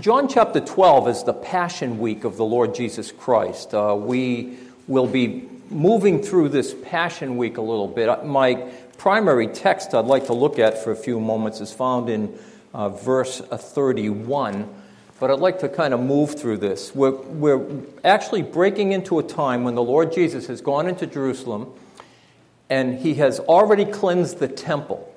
John chapter 12 is the Passion Week of the Lord Jesus Christ. Uh, we will be moving through this Passion Week a little bit. Uh, my primary text I'd like to look at for a few moments is found in uh, verse 31, but I'd like to kind of move through this. We're, we're actually breaking into a time when the Lord Jesus has gone into Jerusalem and he has already cleansed the temple.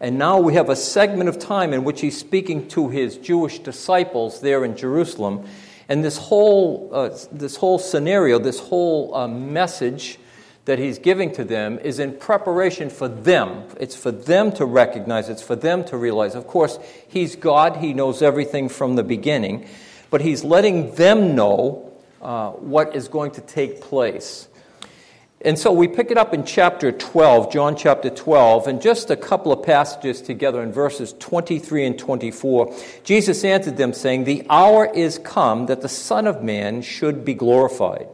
And now we have a segment of time in which he's speaking to his Jewish disciples there in Jerusalem. And this whole, uh, this whole scenario, this whole uh, message that he's giving to them is in preparation for them. It's for them to recognize, it's for them to realize. Of course, he's God, he knows everything from the beginning, but he's letting them know uh, what is going to take place. And so we pick it up in chapter 12, John chapter 12, and just a couple of passages together in verses 23 and 24. Jesus answered them, saying, The hour is come that the Son of Man should be glorified.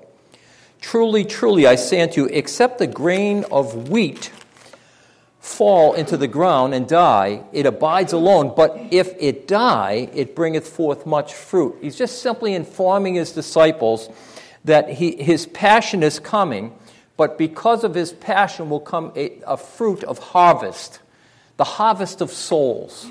Truly, truly, I say unto you, except the grain of wheat fall into the ground and die, it abides alone. But if it die, it bringeth forth much fruit. He's just simply informing his disciples that he, his passion is coming but because of his passion will come a, a fruit of harvest, the harvest of souls.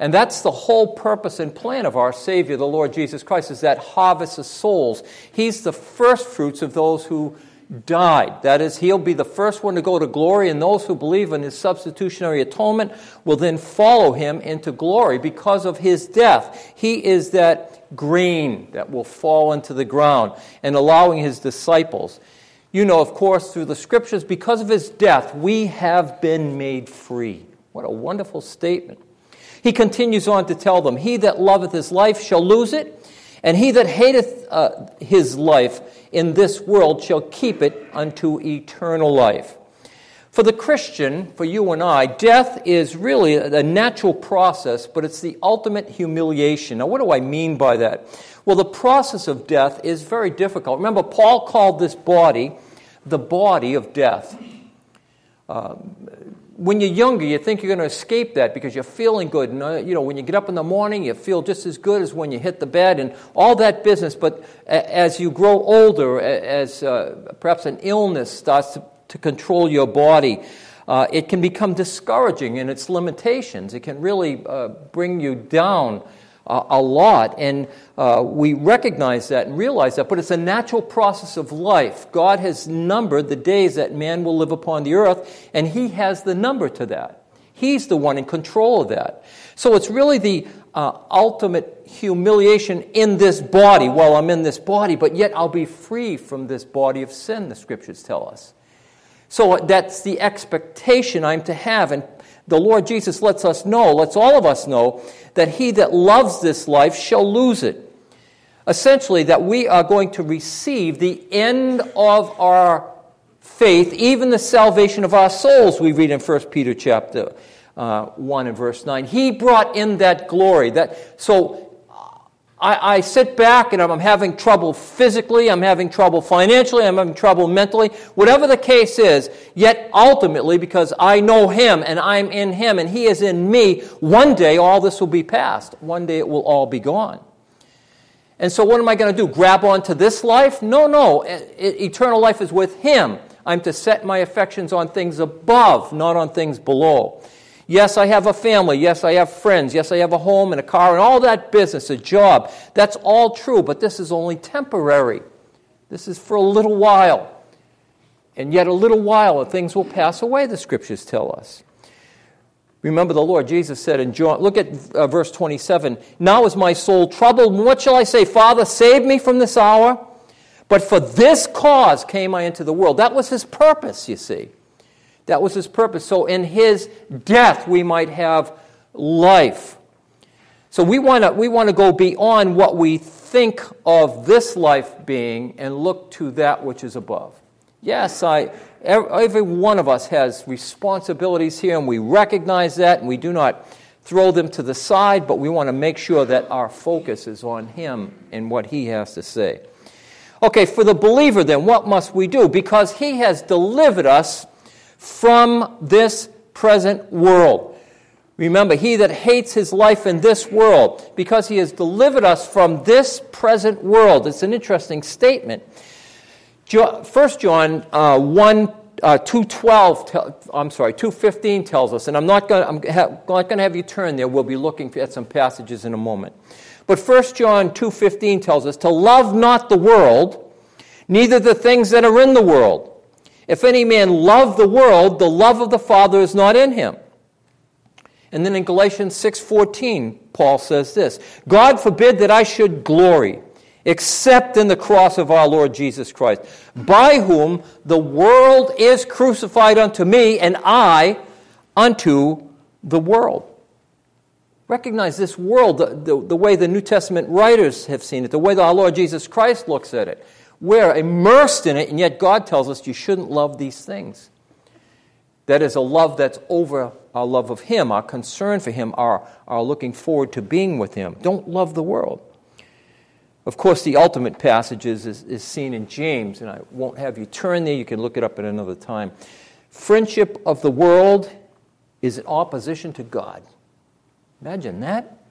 And that's the whole purpose and plan of our Savior, the Lord Jesus Christ, is that harvest of souls. He's the first fruits of those who died. That is, he'll be the first one to go to glory, and those who believe in his substitutionary atonement will then follow him into glory because of his death. He is that grain that will fall into the ground and allowing his disciples. You know, of course, through the scriptures, because of his death, we have been made free. What a wonderful statement. He continues on to tell them, He that loveth his life shall lose it, and he that hateth uh, his life in this world shall keep it unto eternal life. For the Christian, for you and I, death is really a natural process, but it's the ultimate humiliation. Now, what do I mean by that? Well, the process of death is very difficult. Remember, Paul called this body the body of death. Uh, when you're younger, you think you're going to escape that because you're feeling good. And, uh, you know, when you get up in the morning, you feel just as good as when you hit the bed and all that business. But as you grow older, as uh, perhaps an illness starts to, to control your body, uh, it can become discouraging in its limitations. It can really uh, bring you down a lot, and uh, we recognize that and realize that, but it's a natural process of life. God has numbered the days that man will live upon the earth, and He has the number to that. He's the one in control of that. So it's really the uh, ultimate humiliation in this body while I'm in this body, but yet I'll be free from this body of sin, the scriptures tell us. So that's the expectation I'm to have. And the Lord Jesus lets us know, lets all of us know, that he that loves this life shall lose it. Essentially, that we are going to receive the end of our faith, even the salvation of our souls, we read in 1 Peter chapter uh, 1 and verse 9. He brought in that glory. That, so I, I, sit back and I'm having trouble physically, I'm having trouble financially, I'm having trouble mentally, whatever the case is, yet ultimately, because I know Him and I'm in Him and He is in me, one day all this will be past. One day it will all be gone. And so, what am I going to do? Grab onto this life? No, no. Eternal life is with Him. I'm to set my affections on things above, not on things below. Yes, I have a family. Yes, I have friends. Yes, I have a home and a car and all that business, a job. That's all true, but this is only temporary. This is for a little while. And yet, a little while, things will pass away, the scriptures tell us. Remember, the Lord Jesus said in John, look at uh, verse 27 Now is my soul troubled. What shall I say? Father, save me from this hour. But for this cause came I into the world. That was his purpose, you see. That was his purpose. So in his death, we might have life. So we want to we want to go beyond what we think of this life being and look to that which is above. Yes, I, every one of us has responsibilities here, and we recognize that, and we do not throw them to the side, but we want to make sure that our focus is on Him and what He has to say. Okay, for the believer, then, what must we do? Because He has delivered us from this present world. Remember, he that hates his life in this world, because he has delivered us from this present world. It's an interesting statement. 1 John uh, 1, uh, 2.12, I'm sorry, 2.15 tells us, and I'm not going to have you turn there. We'll be looking at some passages in a moment. But 1 John 2.15 tells us, to love not the world, neither the things that are in the world. If any man love the world, the love of the Father is not in him. And then in Galatians 6:14, Paul says this, God forbid that I should glory except in the cross of our Lord Jesus Christ, by whom the world is crucified unto me and I unto the world. Recognize this world, the, the, the way the New Testament writers have seen it, the way our Lord Jesus Christ looks at it. We're immersed in it, and yet God tells us you shouldn't love these things. That is a love that's over our love of Him, our concern for Him, our, our looking forward to being with Him. Don't love the world. Of course, the ultimate passage is, is, is, seen in James, and I won't have you turn there. You can look it up at another time. Friendship of the world is in opposition to God. Imagine that.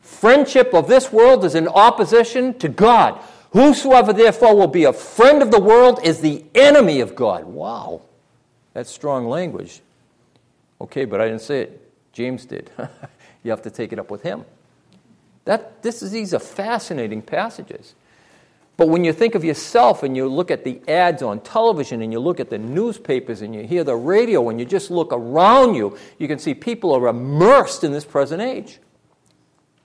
Friendship of this world is in opposition to God. Whosoever therefore will be a friend of the world is the enemy of God. Wow. That's strong language. Okay, but I didn't say it. James did. you have to take it up with him. That, this is, these are fascinating passages. But when you think of yourself and you look at the ads on television and you look at the newspapers and you hear the radio and you just look around you, you can see people are immersed in this present age.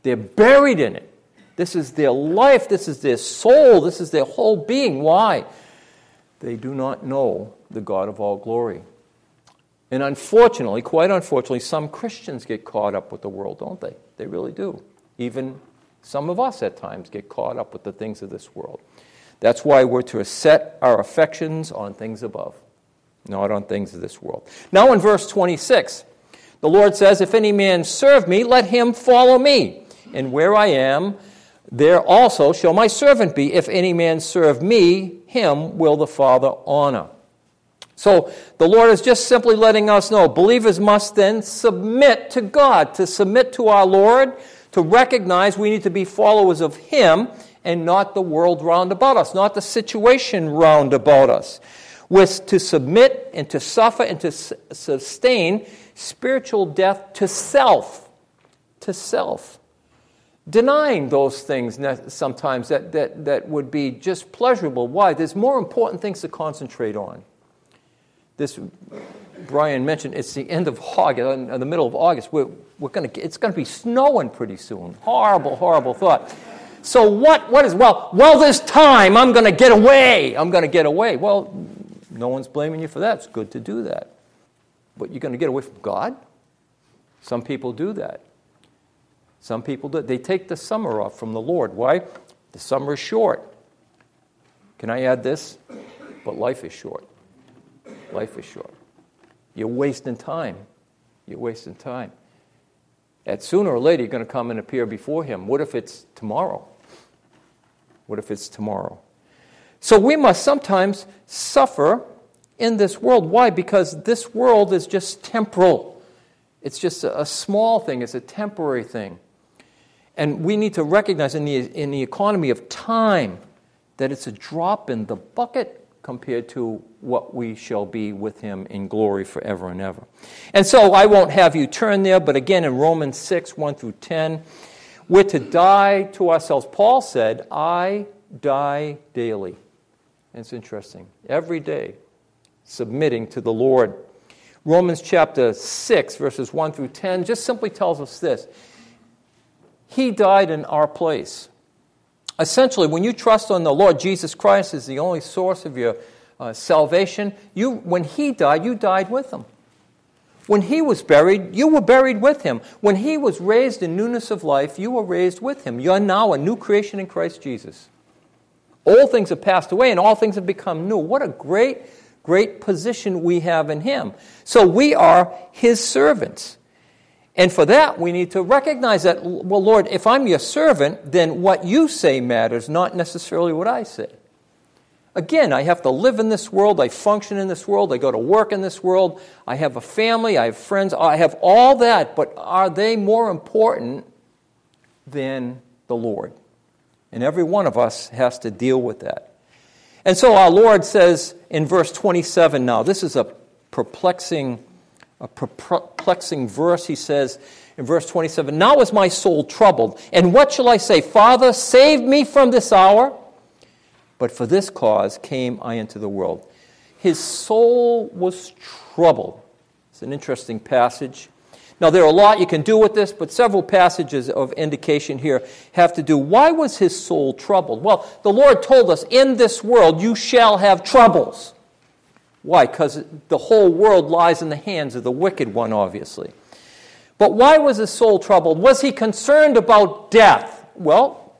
They're buried in it. This is their life. This is their soul. This is their whole being. Why? They do not know the God of all glory. And unfortunately, quite unfortunately, some Christians get caught up with the world, don't they? They really do. Even some of us at times get caught up with the things of this world. That's why we're to set our affections on things above, not on things of this world. Now, in verse 26, the Lord says, If any man serve me, let him follow me. And where I am, there also shall my servant be. If any man serve me, him will the Father honor. So the Lord is just simply letting us know believers must then submit to God, to submit to our Lord, to recognize we need to be followers of Him and not the world round about us, not the situation round about us. With to submit and to suffer and to sustain spiritual death to self, to self. Denying those things sometimes that, that, that would be just pleasurable. Why? There's more important things to concentrate on this Brian mentioned it's the end of August, the middle of August. We're, we're gonna, it's going to be snowing pretty soon. Horrible, horrible thought. So what, what is, well, well, this time I'm going to get away. I'm going to get away. Well, no one's blaming you for that. It's good to do that. But you're going to get away from God? Some people do that. Some people do. They take the summer off from the Lord. Why? The summer is short. Can I add this? But life is short. Life is short. You're wasting time. You're wasting time. And sooner or later, you're going to come and appear before Him. What if it's tomorrow? What if it's tomorrow? So we must sometimes suffer in this world. Why? Because this world is just temporal. It's just a, small thing, it's a temporary thing. And we need to recognize in the, in the economy of time that it's a drop in the bucket compared to what we shall be with him in glory forever and ever. And so I won't have you turn there, but again in Romans 6 1 through 10, we're to die to ourselves. Paul said, I die daily. And it's interesting. Every day, submitting to the Lord. Romans chapter 6, verses 1 through 10, just simply tells us this He died in our place. Essentially, when you trust on the Lord Jesus Christ as the only source of your uh, salvation, you, when He died, you died with Him. When He was buried, you were buried with Him. When He was raised in newness of life, you were raised with Him. You're now a new creation in Christ Jesus. All things have passed away and all things have become new. What a great, great position we have in Him. So we are His servants. And for that, we need to recognize that, well, Lord, if I'm your servant, then what you say matters, not necessarily what I say. Again, I have to live in this world, I function in this world, I go to work in this world, I have a family, I have friends, I have all that, but are they more important than the Lord? And every one of us has to deal with that. And so our Lord says in verse 27 now, this is a perplexing, a perplexing verse. He says in verse 27 Now is my soul troubled, and what shall I say? Father, save me from this hour. But for this cause came I into the world. His soul was troubled. It's an interesting passage. Now, there are a lot you can do with this, but several passages of indication here have to do. Why was his soul troubled? Well, the Lord told us, in this world you shall have troubles. Why? Because the whole world lies in the hands of the wicked one, obviously. But why was his soul troubled? Was he concerned about death? Well,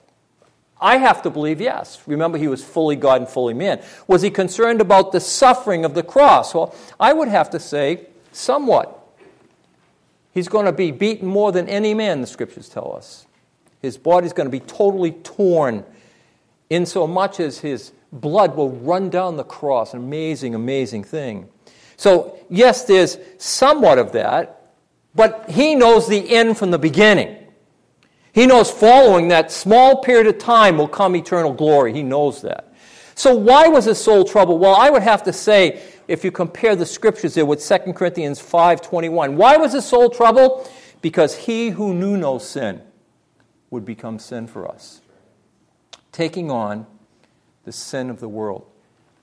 I have to believe yes. Remember, he was fully God and fully man. Was he concerned about the suffering of the cross? Well, I would have to say, somewhat. He's going to be beaten more than any man, the scriptures tell us. His body's going to be totally torn, in so much as his blood will run down the cross. An amazing, amazing thing. So, yes, there's somewhat of that, but he knows the end from the beginning. He knows following that small period of time will come eternal glory. He knows that. So, why was his soul troubled? Well, I would have to say, if you compare the scriptures there with 2 Corinthians 5.21, why was his soul troubled? Because he who knew no sin would become sin for us, taking on the sin of the world.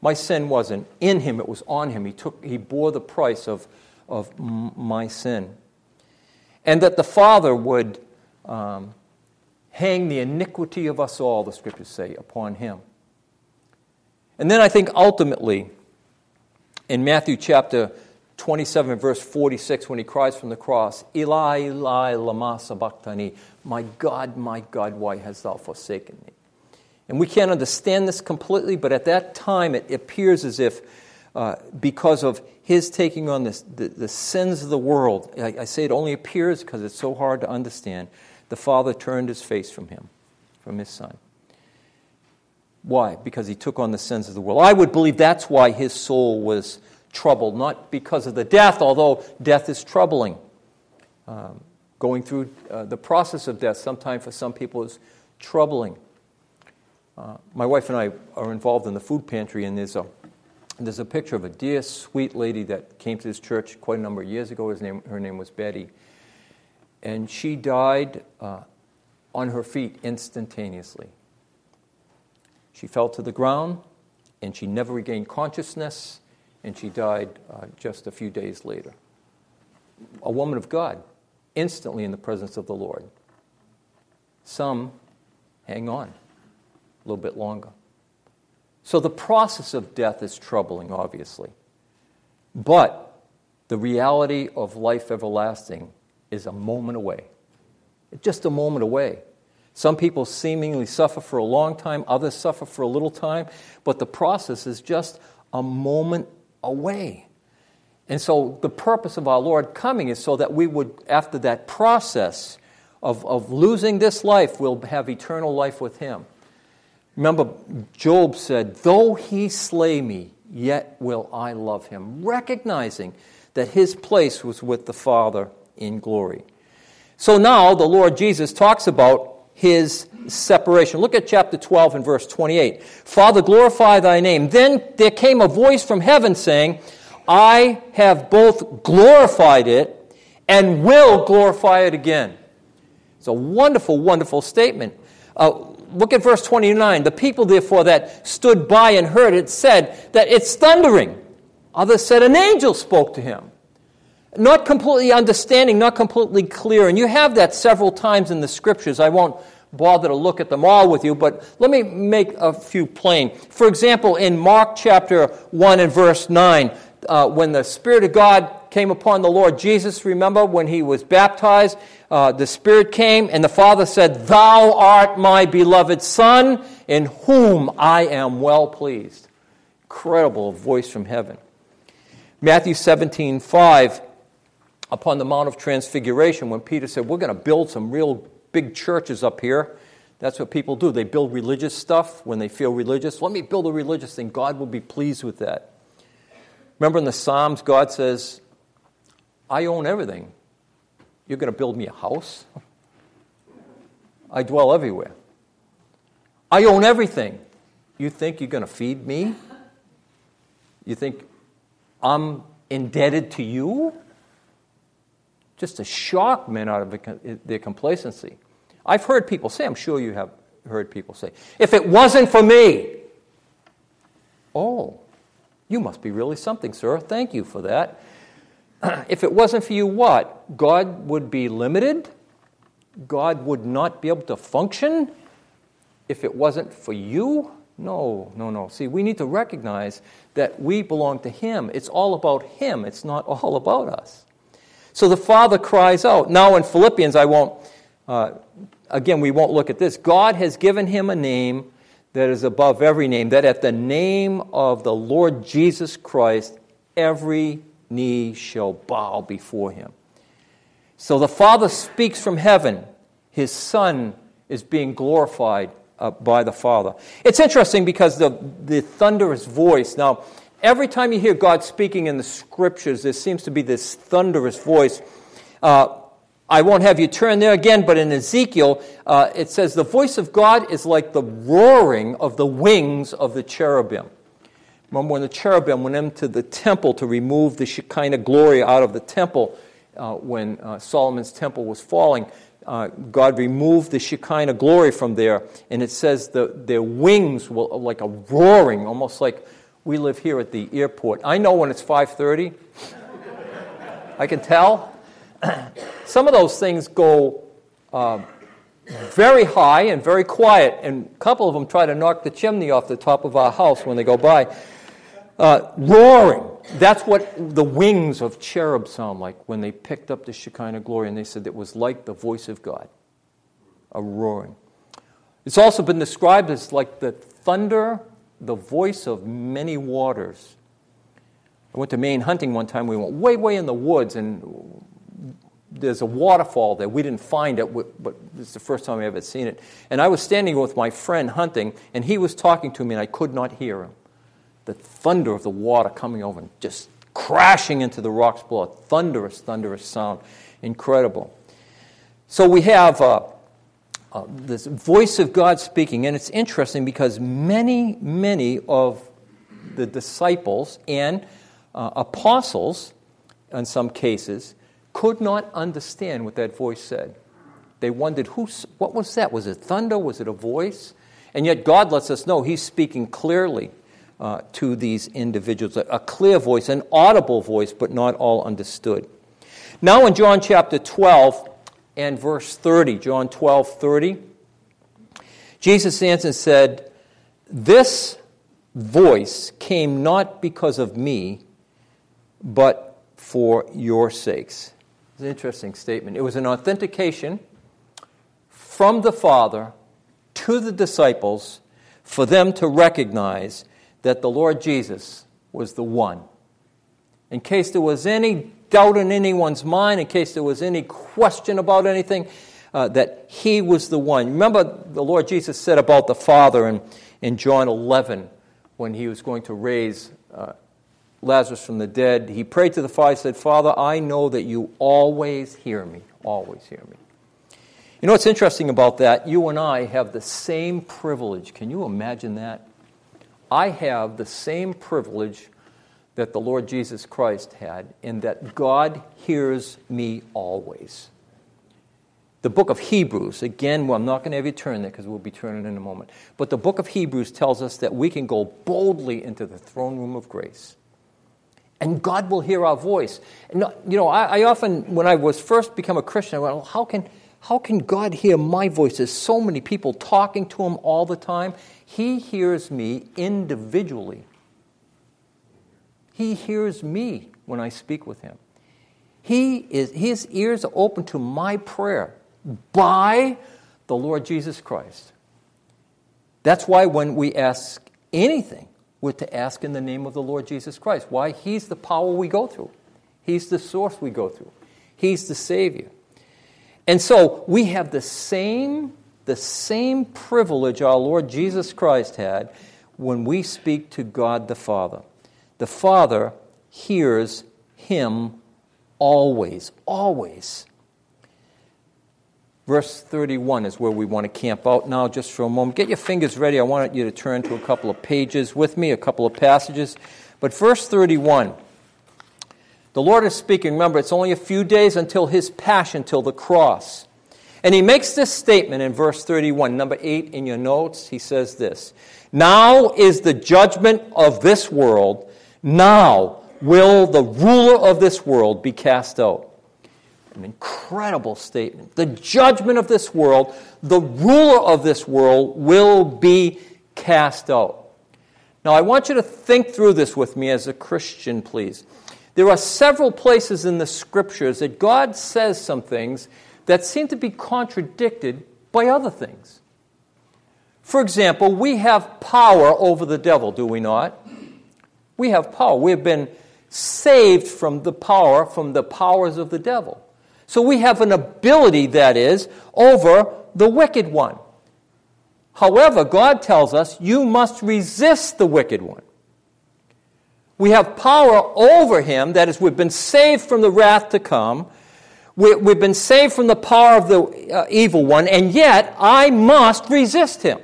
My sin wasn't in him, it was on him. He, took, he bore the price of, of my sin. And that the Father would um, hang the iniquity of us all, the scriptures say, upon him. And then I think ultimately, in Matthew chapter 27, verse 46, when he cries from the cross, Eli, Eli, lama sabachthani, my God, my God, why hast thou forsaken me? And we can't understand this completely, but at that time it appears as if, uh, because of his taking on this, the, the sins of the world, I, I say it only appears because it's so hard to understand the father turned his face from him, from his son. Why? Because he took on the sins of the world. I would believe that's why his soul was troubled, not because of the death, although death is troubling. Um, going through uh, the process of death, sometimes for some people, is troubling. Uh, my wife and I are involved in the food pantry, and there's a, there's a picture of a dear, sweet lady that came to this church quite a number of years ago. His name, her name was Betty and she died uh, on her feet instantaneously. She fell to the ground, and she never regained consciousness, and she died uh, just a few days later. A woman of God, instantly in the presence of the Lord. Some hang on a little bit longer. So the process of death is troubling, obviously. But the reality of life everlasting is a moment away. Just a moment away. Some people seemingly suffer for a long time, others suffer for a little time, but the process is just a moment away. And so the purpose of our Lord coming is so that we would, after that process of, of losing this life, we'll have eternal life with Him. Remember, Job said, Though he slay me, yet will I love him, recognizing that his place was with the Father in glory. So now the Lord Jesus talks about his separation. Look at chapter 12 and verse 28. Father, glorify thy name. Then there came a voice from heaven saying, I have both glorified it and will glorify it again. It's a wonderful, wonderful statement. Uh, look at verse 29. The people, therefore, that stood by and heard it said that it's thundering. Others said an angel spoke to him not completely understanding, not completely clear. And you have that several times in the scriptures. I won't bother to look at them all with you, but let me make a few plain. For example, in Mark chapter 1 and verse 9, uh, when the Spirit of God came upon the Lord Jesus, remember when he was baptized, uh, the Spirit came and the Father said, Thou art my beloved Son, in whom I am well pleased. Incredible voice from heaven. Matthew 17, 5 upon the Mount of Transfiguration when Peter said, We're going to build some real big churches up here. That's what people do. They build religious stuff when they feel religious. Let me build a religious thing. God will be pleased with that. Remember in the Psalms, God says, I own everything. You're going to build me a house? I dwell everywhere. I own everything. You think you're going to feed me? You think I'm indebted to you? Just to shock men out of their complacency. I've heard people say, I'm sure you have heard people say, if it wasn't for me, oh, you must be really something, sir. Thank you for that. if it wasn't for you, what? God would be limited? God would not be able to function if it wasn't for you? No, no, no. See, we need to recognize that we belong to Him. It's all about Him, it's not all about us. So the Father cries out. Now in Philippians, I won't uh, again, we won't look at this. God has given him a name that is above every name, that at the name of the Lord Jesus Christ, every knee shall bow before him. So the Father speaks from heaven. His Son is being glorified uh, by the Father. It's interesting because the, the thunderous voice, now, every time you hear God speaking in the scriptures, there seems to be this thunderous voice. Uh, I won't have you turn there again, but in Ezekiel, uh, it says, The voice of God is like the roaring of the wings of the cherubim. Remember when the cherubim went into the temple to remove the Shekinah glory out of the temple uh, when uh, Solomon's temple was falling? Uh, God removed the Shekinah glory from there, and it says the, their wings were like a roaring, almost like we live here at the airport. I know when it's 5:30. I can tell some of those things go uh, very high and very quiet, and a couple of them try to knock the chimney off the top of our house when they go by. Uh, roaring. That's what the wings of cherub sound like when they picked up the Shekinah glory, and they said it was like the voice of God, a roaring. It's also been described as like the thunder, the voice of many waters. I went to Maine hunting one time. We went way, way in the woods, and there's a waterfall there. We didn't find it, but it's the first time I ever seen it. And I was standing with my friend hunting, and he was talking to me, and I could not hear him. The thunder of the water coming over and just crashing into the rocks below. Thunderous, thunderous sound. Incredible. So we have uh, uh, this voice of God speaking, and it's interesting because many, many of the disciples and uh, apostles, in some cases, could not understand what that voice said. They wondered, who, what was that? Was it thunder? Was it a voice? And yet God lets us know He's speaking clearly uh, to these individuals, a, clear voice, an audible voice, but not all understood. Now in John chapter 12 and verse 30, John 12, 30, Jesus answered and said, This voice came not because of me, but for your sakes. It's an interesting statement. It was an authentication from the Father to the disciples for them to recognize that the Lord Jesus was the one. In case there was any doubt in anyone's mind, in case there was any question about anything, uh, that he was the one. Remember, the Lord Jesus said about the Father in, in John 11 when he was going to raise uh, Lazarus from the dead, he prayed to the Father, He said, Father, I know that you always hear me, always hear me. You know what's interesting about that? You and I have the same privilege. Can you imagine that? I have the same privilege that the Lord Jesus Christ had, in that God hears me always. The book of Hebrews, again, well, I'm not going to have you turn there because we'll be turning in a moment. But the book of Hebrews tells us that we can go boldly into the throne room of grace and God will hear our voice. You know, I, I, often, when I was first become a Christian, I went, well, how can, how can God hear my voice? There's so many people talking to him all the time. He hears me individually. He hears me when I speak with him. He is, his ears are open to my prayer by the Lord Jesus Christ. That's why when we ask anything, we're to ask in the name of the Lord Jesus Christ. Why? He's the power we go through, He's the source we go through, He's the Savior. And so we have the same the same privilege our Lord Jesus Christ had when we speak to God the Father. The Father hears him always, always. Verse 31 is where we want to camp out now, just for a moment. Get your fingers ready. I want you to turn to a couple of pages with me, a couple of passages. But verse 31, the Lord is speaking. Remember, it's only a few days until his passion, till the cross. And he makes this statement in verse 31, number 8 in your notes. He says this Now is the judgment of this world. Now will the ruler of this world be cast out. An incredible statement. The judgment of this world, the ruler of this world will be cast out. Now, I want you to think through this with me as a Christian, please. There are several places in the scriptures that God says some things that seem to be contradicted by other things. For example, we have power over the devil, do we not? We have power. We have been saved from the power, from the powers of the devil. So we have an ability, that is, over the wicked one. However, God tells us you must resist the wicked one. We have power over him, that is, we've been saved from the wrath to come. We, have been saved from the power of the uh, evil one, and yet I must resist him.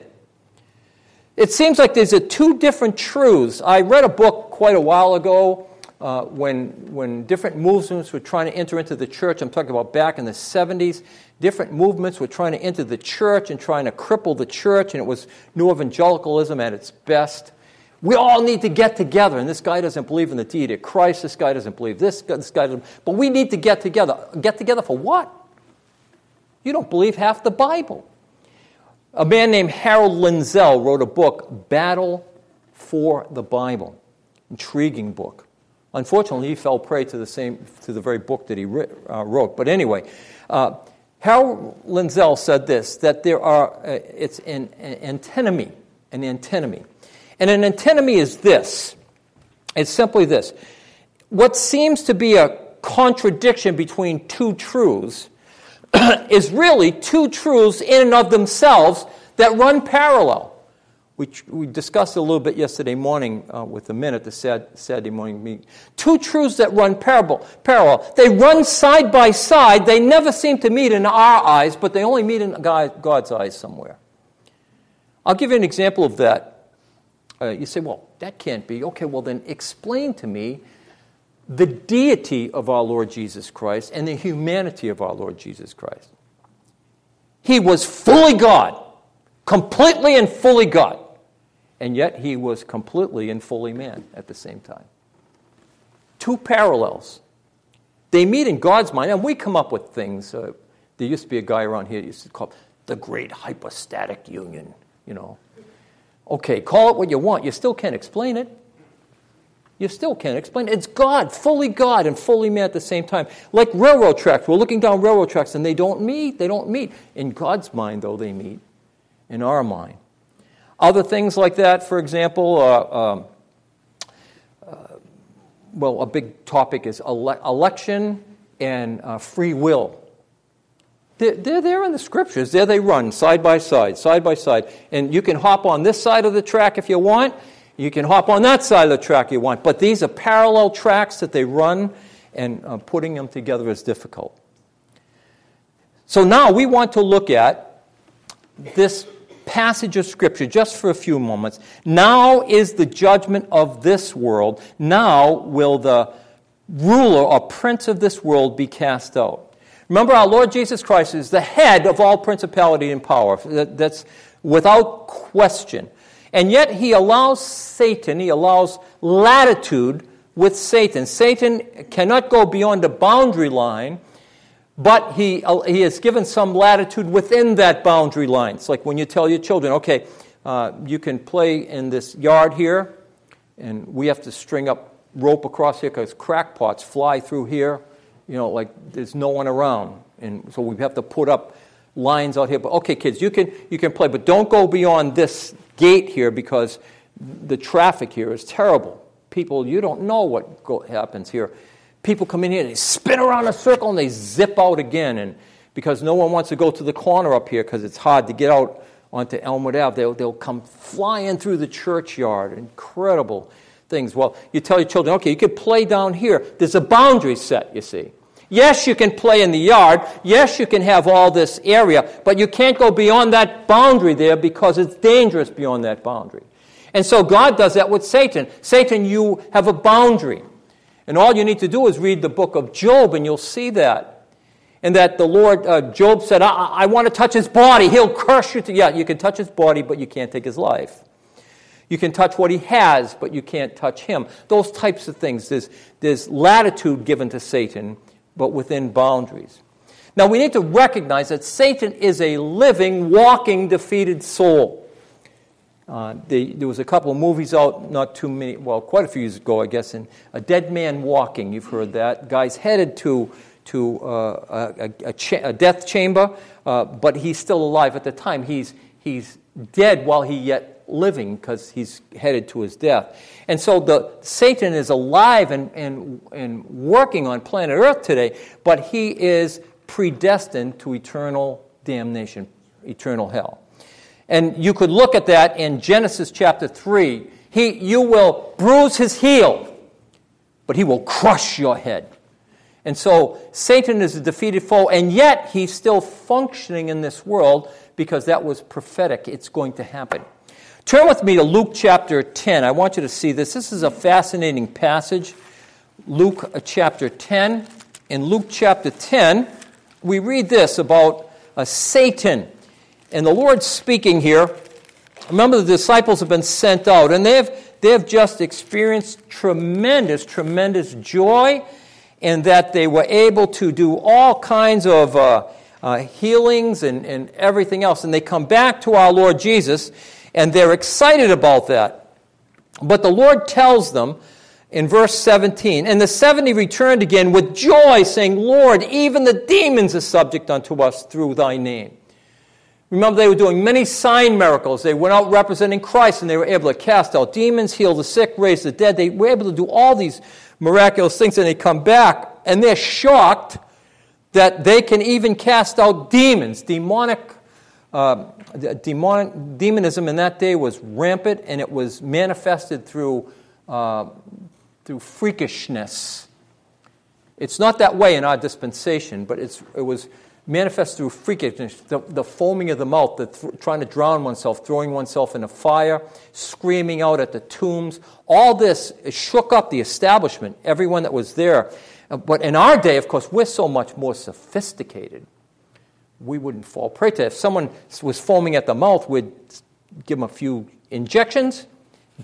It seems like there's a two different truths. I read a book quite a while ago uh, when, when different movements were trying to enter into the church. I'm talking about back in the 70s. Different movements were trying to enter the church and trying to cripple the church, and it was New Evangelicalism at its best. We all need to get together. And this guy doesn't believe in the deity of Christ. This guy doesn't believe this. This guy doesn't. But we need to get together. Get together for what? You don't believe half the Bible. A man named Harold Lindsell wrote a book, Battle for the Bible. Intriguing book. Unfortunately, he fell prey to the same to the very book that he uh, wrote. But anyway, uh, Harold Lindsell said this: that there are uh, it's an, an antinomy, an antinomy. And an antinomy is this it's simply this. What seems to be a contradiction between two truths is really two truths in and of themselves that run parallel. We, we discussed a little bit yesterday morning uh, with the minute, the Saturday morning meeting. Two truths that run parallel, parallel. They run side by side. They never seem to meet in our eyes, but they only meet in God's eyes somewhere. I'll give you an example of that uh, you say, well, that can't be. Okay, well, then explain to me the deity of our Lord Jesus Christ and the humanity of our Lord Jesus Christ. He was fully God, completely and fully God, and yet he was completely and fully man at the same time. Two parallels. They meet in God's mind, and we come up with things. Uh, there used to be a guy around here used to call the great hypostatic union, you know. Okay, call it what you want. You still can't explain it. You still can't explain it. It's God, fully God and fully man at the same time. Like railroad tracks. We're looking down railroad tracks and they don't meet. They don't meet. In God's mind, though, they meet. In our mind. Other things like that, for example, uh, um, uh, well, a big topic is ele- election and uh, free will. They're, they're there in the scriptures. There they run, side by side, side by side. And you can hop on this side of the track if you want. You can hop on that side of the track you want. But these are parallel tracks that they run, and uh, putting them together is difficult. So now we want to look at this passage of Scripture just for a few moments. Now is the judgment of this world. Now will the ruler or prince of this world be cast out. Remember, our Lord Jesus Christ is the head of all principality and power. That's without question. And yet, he allows Satan, he allows latitude with Satan. Satan cannot go beyond a boundary line, but he, he has given some latitude within that boundary line. It's like when you tell your children, okay, uh, you can play in this yard here, and we have to string up rope across here because crackpots fly through here you know, like there's no one around. And so we have to put up lines out here. But okay, kids, you can, you can play, but don't go beyond this gate here because the traffic here is terrible. People, you don't know what go- happens here. People come in here, and they spin around a circle, and they zip out again. And because no one wants to go to the corner up here because it's hard to get out onto Elmwood Ave. They'll, they'll come flying through the churchyard. Incredible things. Well, you tell your children, okay, you can play down here. There's a boundary set, you see. Yes, you can play in the yard. Yes, you can have all this area, but you can't go beyond that boundary there because it's dangerous beyond that boundary. And so God does that with Satan. Satan, you have a boundary. And all you need to do is read the book of Job, and you'll see that. And that the Lord, uh, Job said, I, I want to touch his body. He'll crush you to. Yeah, you can touch his body, but you can't take his life. You can touch what he has, but you can't touch him. Those types of things. There's, there's latitude given to Satan, but within boundaries. Now, we need to recognize that Satan is a living, walking, defeated soul. Uh, they, there was a couple of movies out not too many, well, quite a few years ago, I guess, in A Dead Man Walking. You've heard that. Guy's headed to, to uh, a, a, cha- a, death chamber, uh, but he's still alive at the time. He's, he's dead while he yet living because he's headed to his death. And so the Satan is alive and, and, and working on planet Earth today, but he is predestined to eternal damnation, eternal hell. And you could look at that in Genesis chapter 3. He, you will bruise his heel, but he will crush your head. And so Satan is a defeated foe, and yet he's still functioning in this world because that was prophetic. It's going to happen. Turn with me to Luke chapter 10. I want you to see this. This is a fascinating passage. Luke uh, chapter 10. In Luke chapter 10, we read this about uh, Satan. And the Lord's speaking here. Remember, the disciples have been sent out, and they have, they have just experienced tremendous, tremendous joy in that they were able to do all kinds of uh, uh, healings and, and everything else. And they come back to our Lord Jesus and they're excited about that. But the Lord tells them in verse 17, And the 70 returned again with joy, saying, Lord, even the demons are subject unto us through thy name. Remember, they were doing many sign miracles. They went out representing Christ, and they were able to cast out demons, heal the sick, raise the dead. They were able to do all these miraculous things, and they come back, and they're shocked that they can even cast out demons, demonic uh, demon, demonism in that day was rampant and it was manifested through, uh, through freakishness. It's not that way in our dispensation, but it's, it was manifest through freakishness, the, the foaming of the mouth, the th- trying to drown oneself, throwing oneself in a fire, screaming out at the tombs. All this shook up the establishment, everyone that was there. Uh, but in our day, of course, we're so much more sophisticated we wouldn't fall prey to. it. If someone was foaming at the mouth, we'd give him a few injections,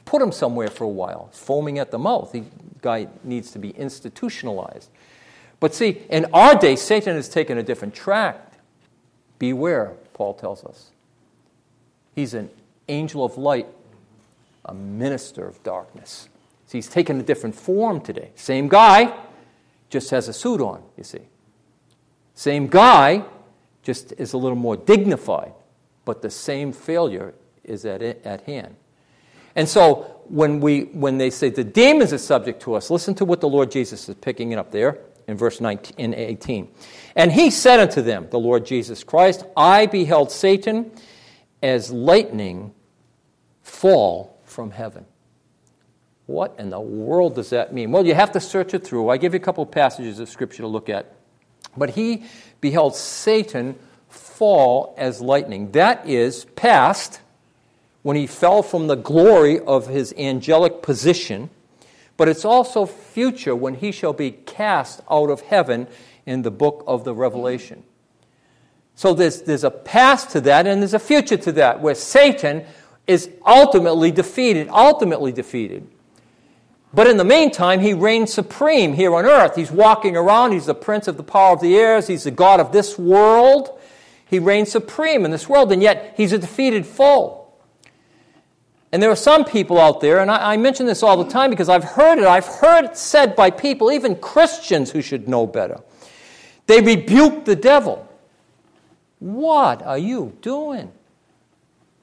put him somewhere for a while. Foaming at the mouth, the guy needs to be institutionalized. But see, in our day, Satan has taken a different track. Beware, Paul tells us. He's an angel of light, a minister of darkness. See, he's taken a different form today. Same guy, just has a suit on, you see. Same guy, just is a little more dignified, but the same failure is at, at hand. And so when, we, when they say the demons are subject to us, listen to what the Lord Jesus is picking it up there in verse 19, in 18. And he said unto them, the Lord Jesus Christ, I beheld Satan as lightning fall from heaven. What in the world does that mean? Well, you have to search it through. I give you a couple of passages of scripture to look at. But he beheld Satan fall as lightning. That is past, when he fell from the glory of his angelic position, but it's also future when he shall be cast out of heaven in the book of the Revelation. So there's, there's a past to that and there's a future to that, where Satan is ultimately defeated, ultimately defeated. But in the meantime, he reigns supreme here on earth. He's walking around. He's the prince of the power of the airs. He's the God of this world. He reigns supreme in this world, and yet he's a defeated foe. And there are some people out there, and I, I, mention this all the time because I've heard it. I've heard it said by people, even Christians who should know better. They rebuke the devil. What are you doing?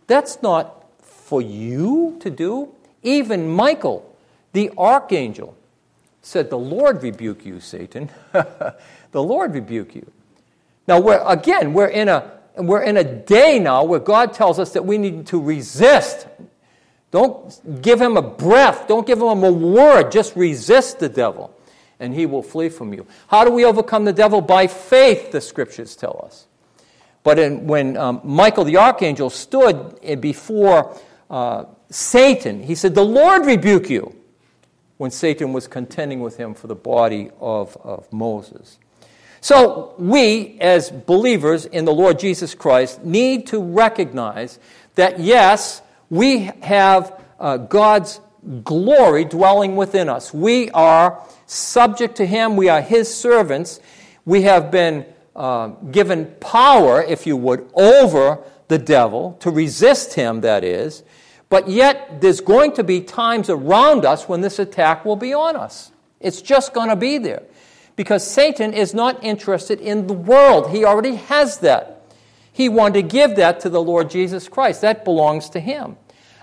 That's not for you to do. Even Michael, the archangel said, The Lord rebuke you, Satan. the Lord rebuke you. Now, we're, again, we're in, a, we're in a day now where God tells us that we need to resist. Don't give him a breath, don't give him a word, just resist the devil, and he will flee from you. How do we overcome the devil? By faith, the scriptures tell us. But in, when um, Michael the archangel stood before uh, Satan, he said, The Lord rebuke you, when Satan was contending with him for the body of, of Moses. So, we, as believers in the Lord Jesus Christ, need to recognize that yes, we have uh, God's glory dwelling within us. We are subject to Him, we are His servants. We have been uh, given power, if you would, over the devil, to resist him, that is. But yet, there's going to be times around us when this attack will be on us. It's just going to be there because Satan is not interested in the world. He already has that. He wanted to give that to the Lord Jesus Christ. That belongs to him.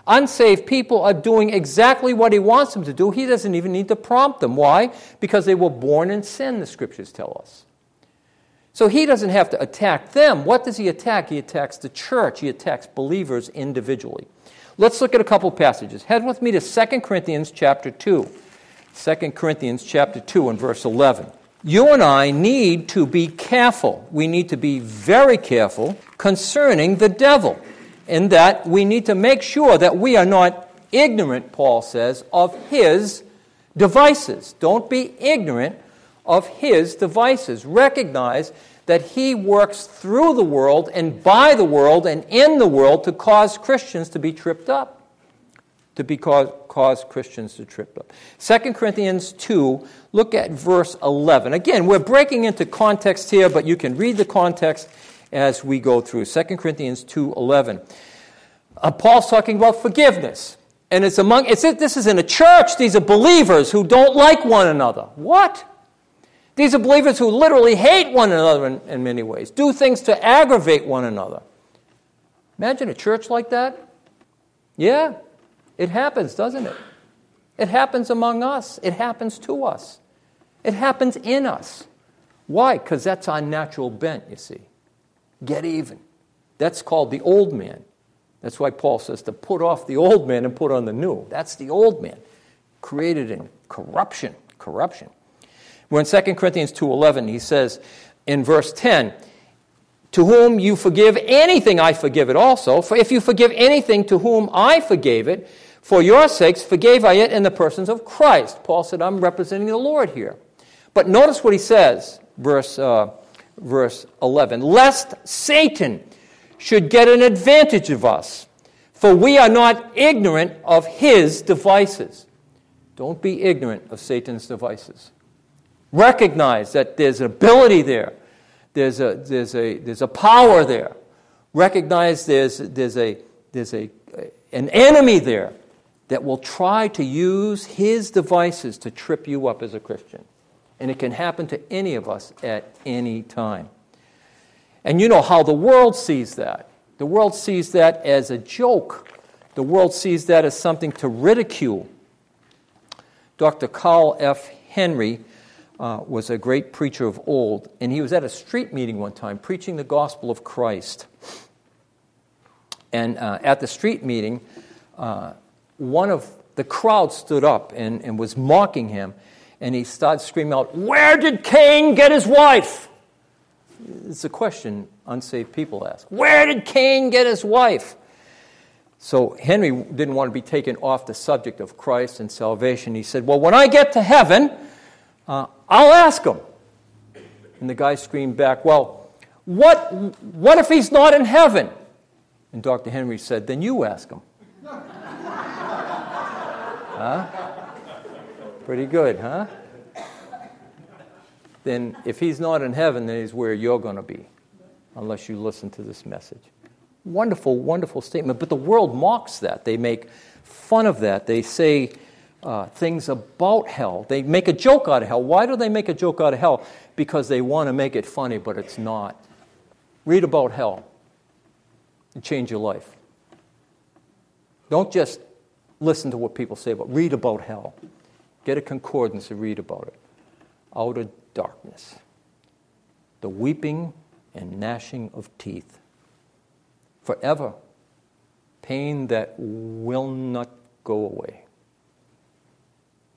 Unsaved people are doing exactly what he wants them to do. He doesn't even need to prompt them. Why? Because they were born in sin, the scriptures tell us. So he doesn't have to attack them. What does he attack? He attacks the church, he attacks believers individually. Let's look at a couple passages. Head with me to 2 Corinthians chapter 2. 2 Corinthians chapter 2 and verse 11 you and I need to be careful. We need to be very careful concerning the devil, in that we need to make sure that we are not ignorant, Paul says, of his devices. Don't be ignorant of his devices. Recognize that he works through the world and by the world and in the world to cause Christians to be tripped up to be cause, cause Christians to trip up. 2 Corinthians 2, look at verse 11. Again, we're breaking into context here, but you can read the context as we go through. 2 Corinthians 2:11. Uh, Paul's talking about forgiveness. And it's among, it's, this is in a church. These are believers who don't like one another. What? These are believers who literally hate one another in, in many ways, do things to aggravate one another. Imagine a church like that. Yeah, it happens, doesn't it? It happens among us, it happens to us, it happens in us. Why? Because that's our natural bent, you see. Get even. That's called the old man. That's why Paul says to put off the old man and put on the new. That's the old man, created in corruption. Corruption. When 2 Corinthians 2.11, he says in verse 10, to whom you forgive anything, I forgive it also. For if you forgive anything to whom I forgave it, for your sakes forgave I it in the persons of Christ. Paul said, I'm representing the Lord here. But notice what he says, verse, uh, verse 11 Lest Satan should get an advantage of us, for we are not ignorant of his devices. Don't be ignorant of Satan's devices. Recognize that there's an ability there, there's a, there's a, there's a power there. Recognize there's, there's, a, there's a, an enemy there that will try to use his devices to trip you up as a Christian. And it can happen to any of us at any time. And you know how the world sees that. The world sees that as a joke, the world sees that as something to ridicule. Dr. Carl F. Henry uh, was a great preacher of old, and he was at a street meeting one time preaching the gospel of Christ. And uh, at the street meeting, uh, one of the crowd stood up and, and was mocking him, and he started screaming out, Where did Cain get his wife? It's a question unsaved people ask. Where did Cain get his wife? So Henry didn't want to be taken off the subject of Christ and salvation. He said, Well, when I get to heaven, uh, I'll ask him. And the guy screamed back, Well, what, what if he's not in heaven? And Dr. Henry said, Then you ask him. Huh? Pretty good, huh? Then if he's not in heaven, then he's where you're going to be, unless you listen to this message. Wonderful, wonderful statement. But the world mocks that. They make fun of that. They say uh, things about hell. They make a joke out of hell. Why do they make a joke out of hell? Because they want to make it funny, but it's not. Read about hell and change your life. Don't just listen to what people say, but read about hell. Get a concordance and read about it. Outer darkness. The weeping and gnashing of teeth. Forever. Pain that will not go away.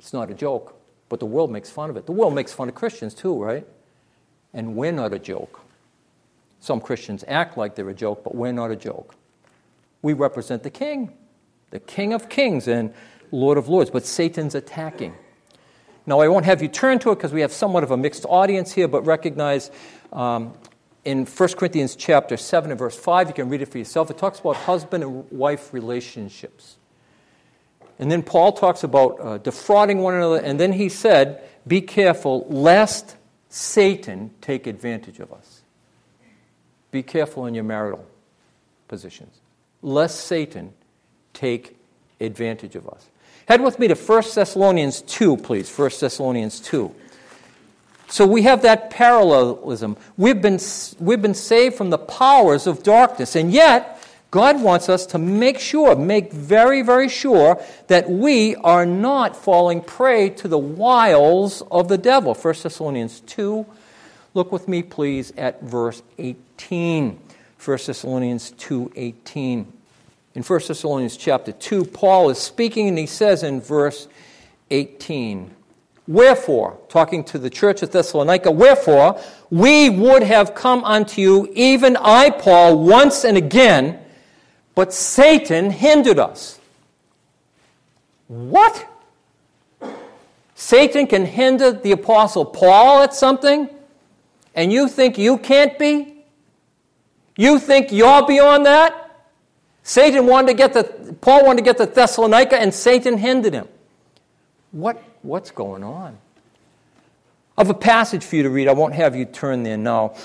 It's not a joke, but the world makes fun of it. The world makes fun of Christians too, right? And we're not a joke. Some Christians act like they're a joke, but we're not a joke. We represent the King, the King of Kings and Lord of Lords, but Satan's attacking. Now, I won't have you turn to it because we have somewhat of a mixed audience here, but recognize um, in 1 Corinthians chapter 7 and verse 5, you can read it for yourself. It talks about husband and wife relationships. And then Paul talks about uh, defrauding one another, and then he said, Be careful lest Satan take advantage of us. Be careful in your marital positions, lest Satan take advantage of us. Head with me to 1 Thessalonians 2, please. 1 Thessalonians 2. So we have that parallelism. We've been, we've been saved from the powers of darkness, and yet God wants us to make sure, make very, very sure that we are not falling prey to the wiles of the devil. 1 Thessalonians 2. Look with me, please, at verse 18. 1 Thessalonians 2 18. In 1 Thessalonians chapter 2, Paul is speaking and he says in verse 18, Wherefore, talking to the church of Thessalonica, wherefore we would have come unto you, even I, Paul, once and again, but Satan hindered us. What? Satan can hinder the Apostle Paul at something, and you think you can't be? You think you're beyond that? Satan wanted to get the, Paul wanted to get to Thessalonica, and Satan hindered him. What, what's going on? Of a passage for you to read. I won't have you turn there now.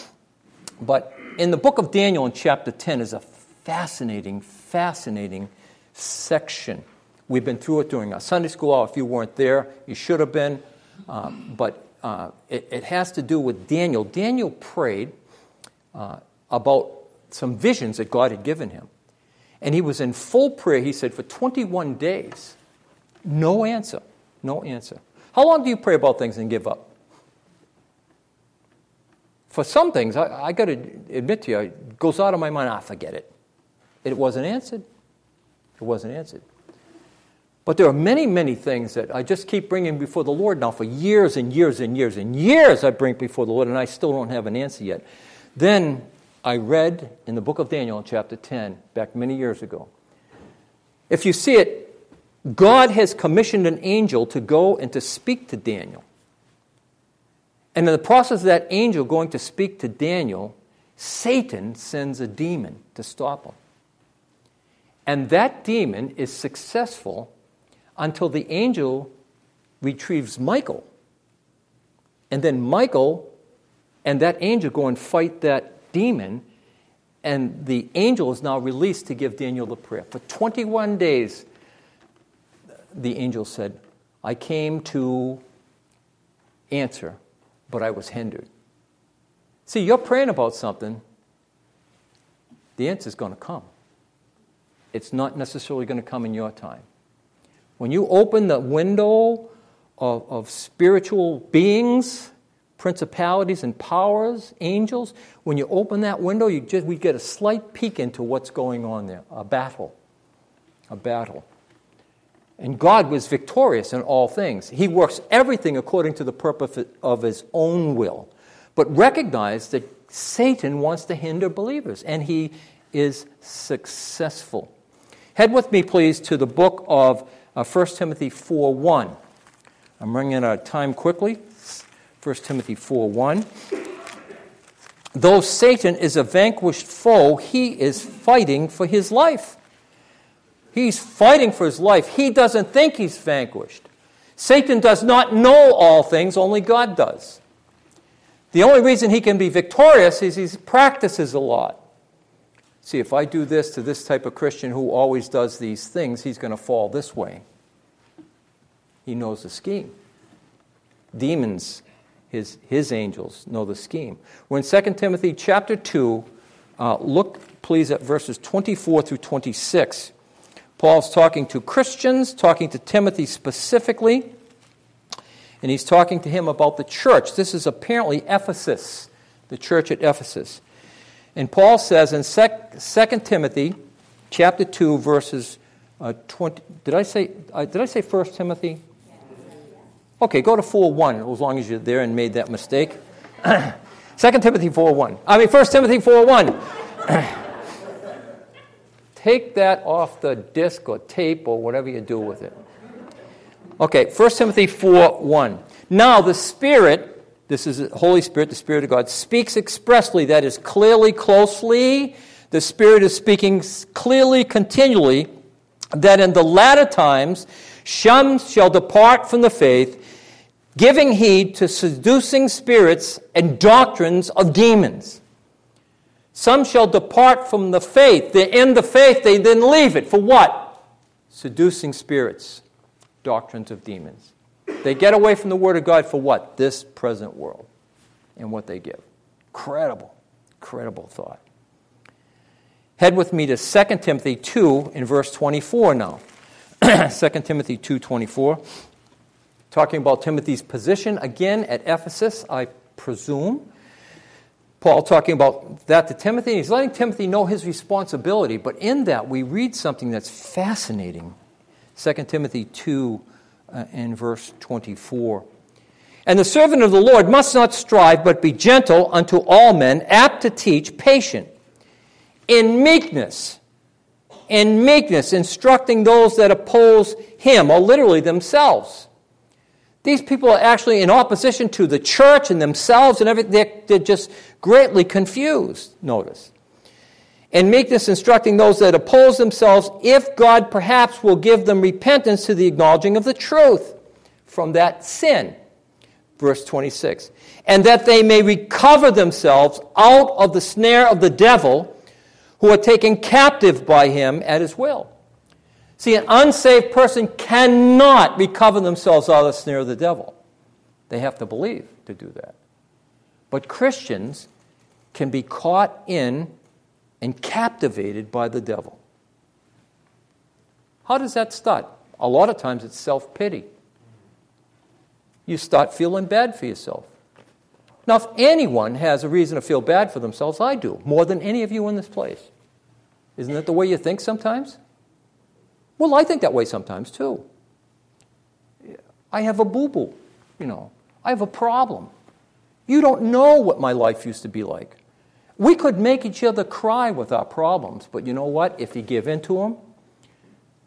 But in the book of Daniel, in chapter 10, is a fascinating, fascinating section. We've been through it during our Sunday school hour. If you weren't there, you should have been. Um, but uh, it, it, has to do with Daniel. Daniel prayed uh, about some visions that God had given him. And he was in full prayer, he said, for 21 days. No answer. No answer. How long do you pray about things and give up? For some things, I, I got to admit to you, it goes out of my mind, I ah, forget it. It wasn't answered. It wasn't answered. But there are many, many things that I just keep bringing before the Lord now for years and years and years and years I bring before the Lord, and I still don't have an answer yet. Then I read in the book of Daniel, chapter 10, back many years ago. If you see it, God has commissioned an angel to go and to speak to Daniel. And in the process of that angel going to speak to Daniel, Satan sends a demon to stop him. And that demon is successful until the angel retrieves Michael. And then Michael and that angel go and fight that demon, and the angel is now released to give Daniel the prayer. For 21 days, the angel said, I came to answer, but I was hindered. See, you're praying about something, the answer is going to come. It's not necessarily going to come in your time. When you open the window of, of spiritual beings principalities and powers, angels. When you open that window, you just, we get a slight peek into what's going on there a battle. A battle. And God was victorious in all things. He works everything according to the purpose of his own will. But recognize that Satan wants to hinder believers, and he is successful. Head with me, please, to the book of uh, 1 Timothy 4 1. I'm running out of time quickly. 1 Timothy 4 1. Though Satan is a vanquished foe, he is fighting for his life. He's fighting for his life. He doesn't think he's vanquished. Satan does not know all things, only God does. The only reason he can be victorious is he practices a lot. See, if I do this to this type of Christian who always does these things, he's going to fall this way. He knows the scheme. Demons his, his angels know the scheme. We're in 2 Timothy chapter 2. Uh, look, please, at verses 24 through 26. Paul's talking to Christians, talking to Timothy specifically, and he's talking to him about the church. This is apparently Ephesus, the church at Ephesus. And Paul says in 2 Timothy chapter 2, verses uh, 20. Did I say, uh, did I say 1 Timothy? Okay, go to 4 1, as long as you're there and made that mistake. 2 Timothy 4 1. I mean, 1 Timothy 4 1. Take that off the disc or tape or whatever you do with it. Okay, 1 Timothy 4 1. Now, the Spirit, this is the Holy Spirit, the Spirit of God, speaks expressly, that is, clearly, closely. The Spirit is speaking clearly, continually, that in the latter times some shall depart from the faith giving heed to seducing spirits and doctrines of demons. Some shall depart from the faith. They end the faith, they then leave it. For what? Seducing spirits, doctrines of demons. They get away from the Word of God for what? This present world and what they give. Incredible, incredible thought. Head with me to 2 Timothy 2 in verse 24 now. 2 Timothy 2:24 talking about Timothy's position again at Ephesus, I presume. Paul talking about that to Timothy. He's letting Timothy know his responsibility, but in that we read something that's fascinating. 2 Timothy 2 uh, and verse 24. And the servant of the Lord must not strive, but be gentle unto all men, apt to teach, patient, in meekness, in meekness, instructing those that oppose him, or literally themselves. These people are actually in opposition to the church and themselves and everything. They're, they're just greatly confused, notice. And meekness instructing those that oppose themselves, if God perhaps will give them repentance to the acknowledging of the truth from that sin. Verse 26. And that they may recover themselves out of the snare of the devil, who are taken captive by him at his will. See, an unsaved person cannot recover themselves out of the snare of the devil. They have to believe to do that. But Christians can be caught in and captivated by the devil. How does that start? A lot of times it's self pity. You start feeling bad for yourself. Now, if anyone has a reason to feel bad for themselves, I do, more than any of you in this place. Isn't that the way you think sometimes? Well, I think that way sometimes too. I have a boo boo, you know, I have a problem. You don't know what my life used to be like. We could make each other cry with our problems, but you know what? If you give in to them,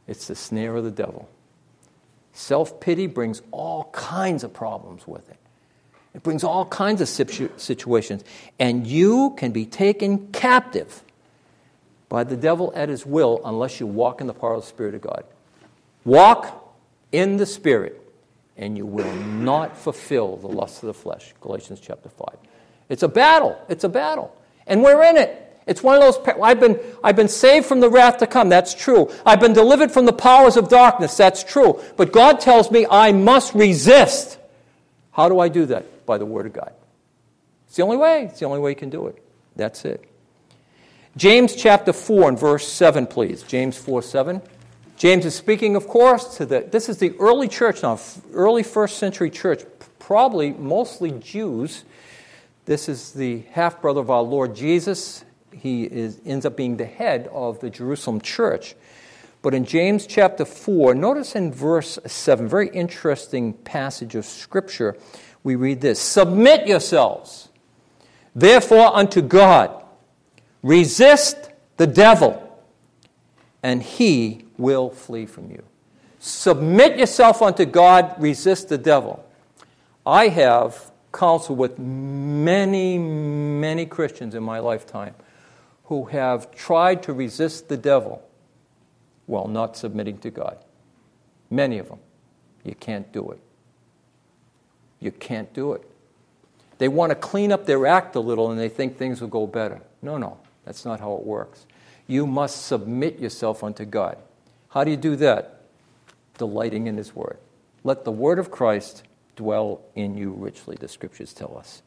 it's the snare of the devil. Self pity brings all kinds of problems with it. It brings all kinds of situations, and you can be taken captive by the devil at his will unless you walk in the power of the Spirit of God. Walk in the Spirit, and you will not fulfill the lust of the flesh. Galatians chapter 5. It's a battle. It's a battle. And we're in it. It's one of those, I've been, I've been saved from the wrath to come. That's true. I've been delivered from the powers of darkness. That's true. But God tells me I must resist. How do I do that? By the Word of God. It's the only way. It's the only way you can do it. That's it. James chapter 4 and verse 7, please. James 4 7. James is speaking, of course, to the, this is the early church now, early first century church, probably mostly Jews. This is the half brother of our Lord Jesus. He is, ends up being the head of the Jerusalem church. But in James chapter 4, notice in verse 7, very interesting passage of scripture, we read this Submit yourselves, therefore, unto God. Resist the devil, and he will flee from you. Submit yourself unto God, resist the devil. I have counseled with many, many Christians in my lifetime who have tried to resist the devil while not submitting to God. Many of them. You can't do it. You can't do it. They want to clean up their act a little and they think things will go better. No, no. That's not how it works. You must submit yourself unto God. How do you do that? Delighting in His Word. Let the Word of Christ dwell in you richly, the Scriptures tell us.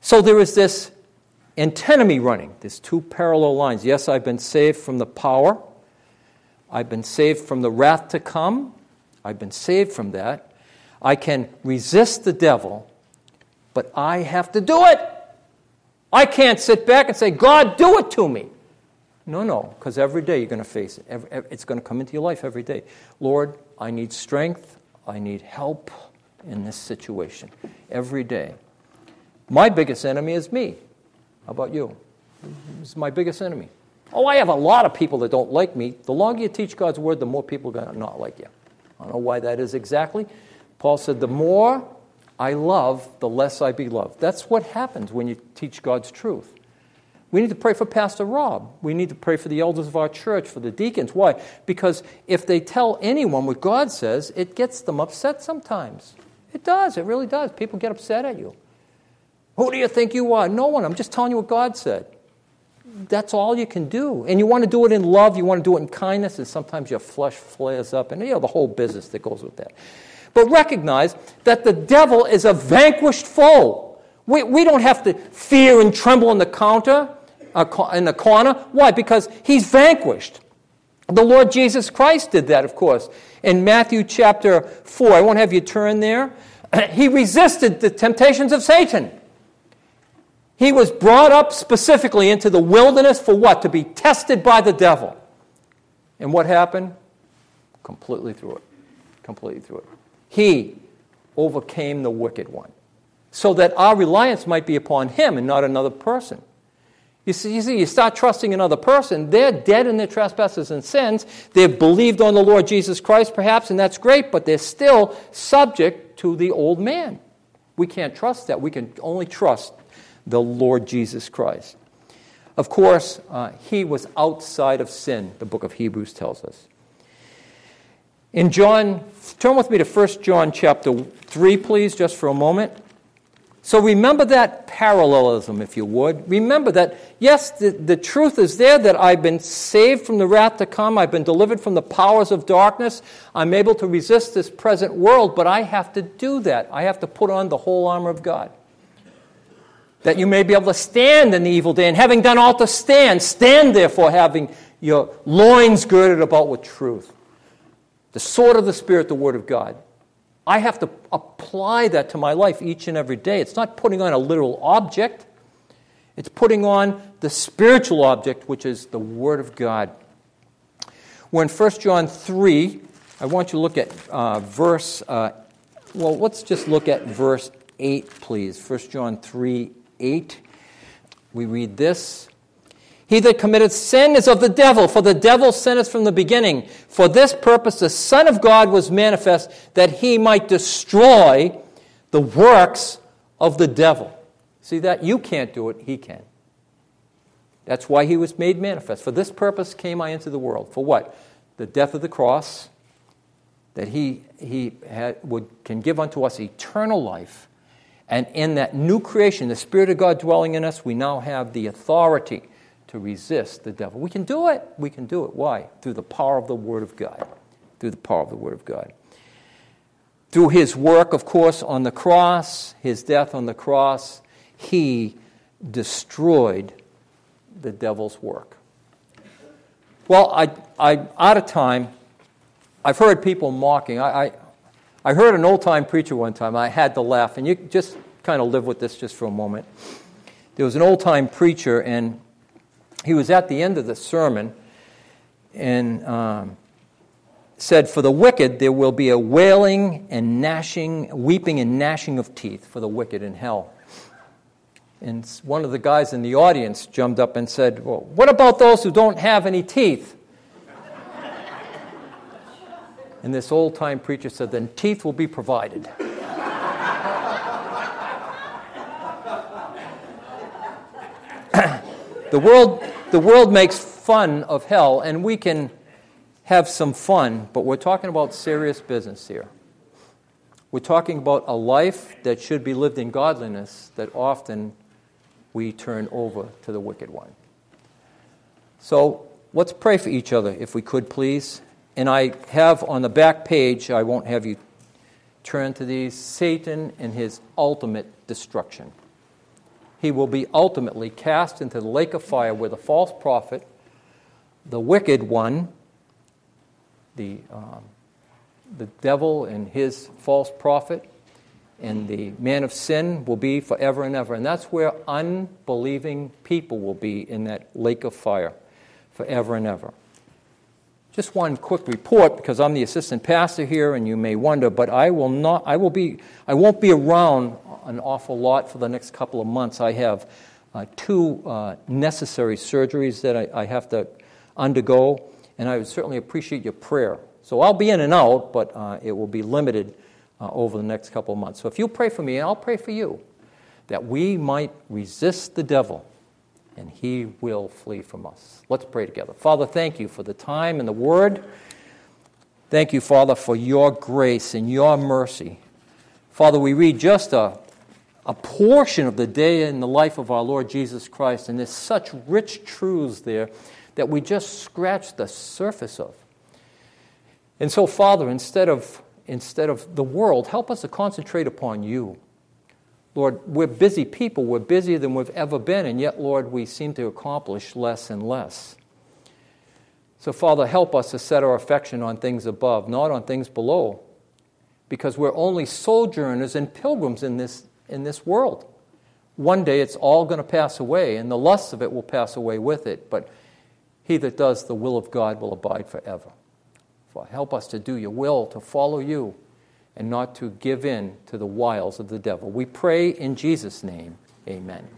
So there is this antinomy running, these two parallel lines. Yes, I've been saved from the power, I've been saved from the wrath to come, I've been saved from that. I can resist the devil, but I have to do it. I can't sit back and say, God, do it to me. No, no, because every day you're going to face it. Every, it's going to come into your life every day. Lord, I need strength. I need help in this situation every day. My biggest enemy is me. How about you? This is my biggest enemy. Oh, I have a lot of people that don't like me. The longer you teach God's word, the more people are going to not like you. I don't know why that is exactly. Paul said, The more I love, the less I be loved. That's what happens when you teach God's truth. We need to pray for Pastor Rob. We need to pray for the elders of our church, for the deacons. Why? Because if they tell anyone what God says, it gets them upset sometimes. It does. It really does. People get upset at you. Who do you think you are? No one. I'm just telling you what God said. That's all you can do. And you want to do it in love, you want to do it in kindness, and sometimes your flesh flares up, and you know the whole business that goes with that. But recognize that the devil is a vanquished foe. We, we don't have to fear and tremble in the counter, uh, in the corner. Why? Because he's vanquished. The Lord Jesus Christ did that, of course. In Matthew chapter 4, I won't have you turn there. He resisted the temptations of Satan. He was brought up specifically into the wilderness for what? To be tested by the devil. And what happened? Completely through it. Completely through it. He overcame the wicked one. So that our reliance might be upon him and not another person. You see, you see, you start trusting another person, they're dead in their trespasses and sins. They've believed on the Lord Jesus Christ, perhaps, and that's great, but they're still subject to the old man. We can't trust that. We can only trust the Lord Jesus Christ. Of course, uh, he was outside of sin, the book of Hebrews tells us. In John, turn with me to 1 John chapter 3, please, just for a moment. So remember that parallelism, if you would. Remember that, yes, the, the truth is there that I've been saved from the wrath to come. I've been delivered from the powers of darkness. I'm able to resist this present world, but I have to do that. I have to put on the whole armor of God that you may be able to stand in the evil day. And having done all to stand, stand therefore having your loins girded about with truth. The sword of the Spirit, the Word of God. I have to apply that to my life each and every day. It's not putting on a literal object, it's putting on the spiritual object, which is the Word of God. When 1 John 3, I want you to look at uh, verse, uh, well, let's just look at verse 8, please. 1 John 3 8, we read this He that committeth sin is of the devil, for the devil sinneth from the beginning. For this purpose the Son of God was manifest, that he might destroy the works of the devil. See that? You can't do it, he can. That's why he was made manifest. For this purpose came I into the world. For what? The death of the cross, that he, he had, would, can give unto us eternal life and in that new creation, the Spirit of God dwelling in us, we now have the authority to resist the devil. We can do it. We can do it. Why? Through the power of the Word of God. Through the power of the Word of God. Through his work, of course, on the cross, his death on the cross, he destroyed the devil's work. Well, I, I, out of time, I've heard people mocking. I, I, I heard an old time preacher one time. I had to laugh, and you just kind of live with this just for a moment. There was an old time preacher, and he was at the end of the sermon and um, said, For the wicked, there will be a wailing and gnashing, weeping and gnashing of teeth for the wicked in hell. And one of the guys in the audience jumped up and said, Well, what about those who don't have any teeth? And this old time preacher said, Then teeth will be provided. the, world, the world makes fun of hell, and we can have some fun, but we're talking about serious business here. We're talking about a life that should be lived in godliness that often we turn over to the wicked one. So let's pray for each other, if we could, please. And I have on the back page, I won't have you turn to these, Satan and his ultimate destruction. He will be ultimately cast into the lake of fire where the false prophet, the wicked one, the, um, the devil and his false prophet, and the man of sin will be forever and ever. And that's where unbelieving people will be in that lake of fire forever and ever. Just one quick report because I'm the assistant pastor here and you may wonder, but I will not I will be I won't be around an awful lot for the next couple of months. I have uh, two uh, necessary surgeries that I, I, have to undergo, and I would certainly appreciate your prayer. So I'll be in and out, but uh, it will be limited uh, over the next couple of months. So if you pray for me, and I'll pray for you, that we might resist the devil and he will flee from us. Let's pray together. Father, thank you for the time and the word. Thank you, Father, for your grace and your mercy. Father, we read just a, a portion of the day in the life of our Lord Jesus Christ, and there's such rich truths there that we just scratch the surface of. And so, Father, instead of instead of the world. Help us to concentrate upon you. Lord, we're busy people. We're busier than we've ever been, and yet, Lord, we seem to accomplish less and less. So, Father, help us to set our affection on things above, not on things below, because we're only sojourners and pilgrims in this, in this world. One day it's all going to pass away, and the lusts of it will pass away with it, but he that does the will of God will abide forever. Help us to do your will, to follow you, and not to give in to the wiles of the devil. We pray in Jesus' name. Amen.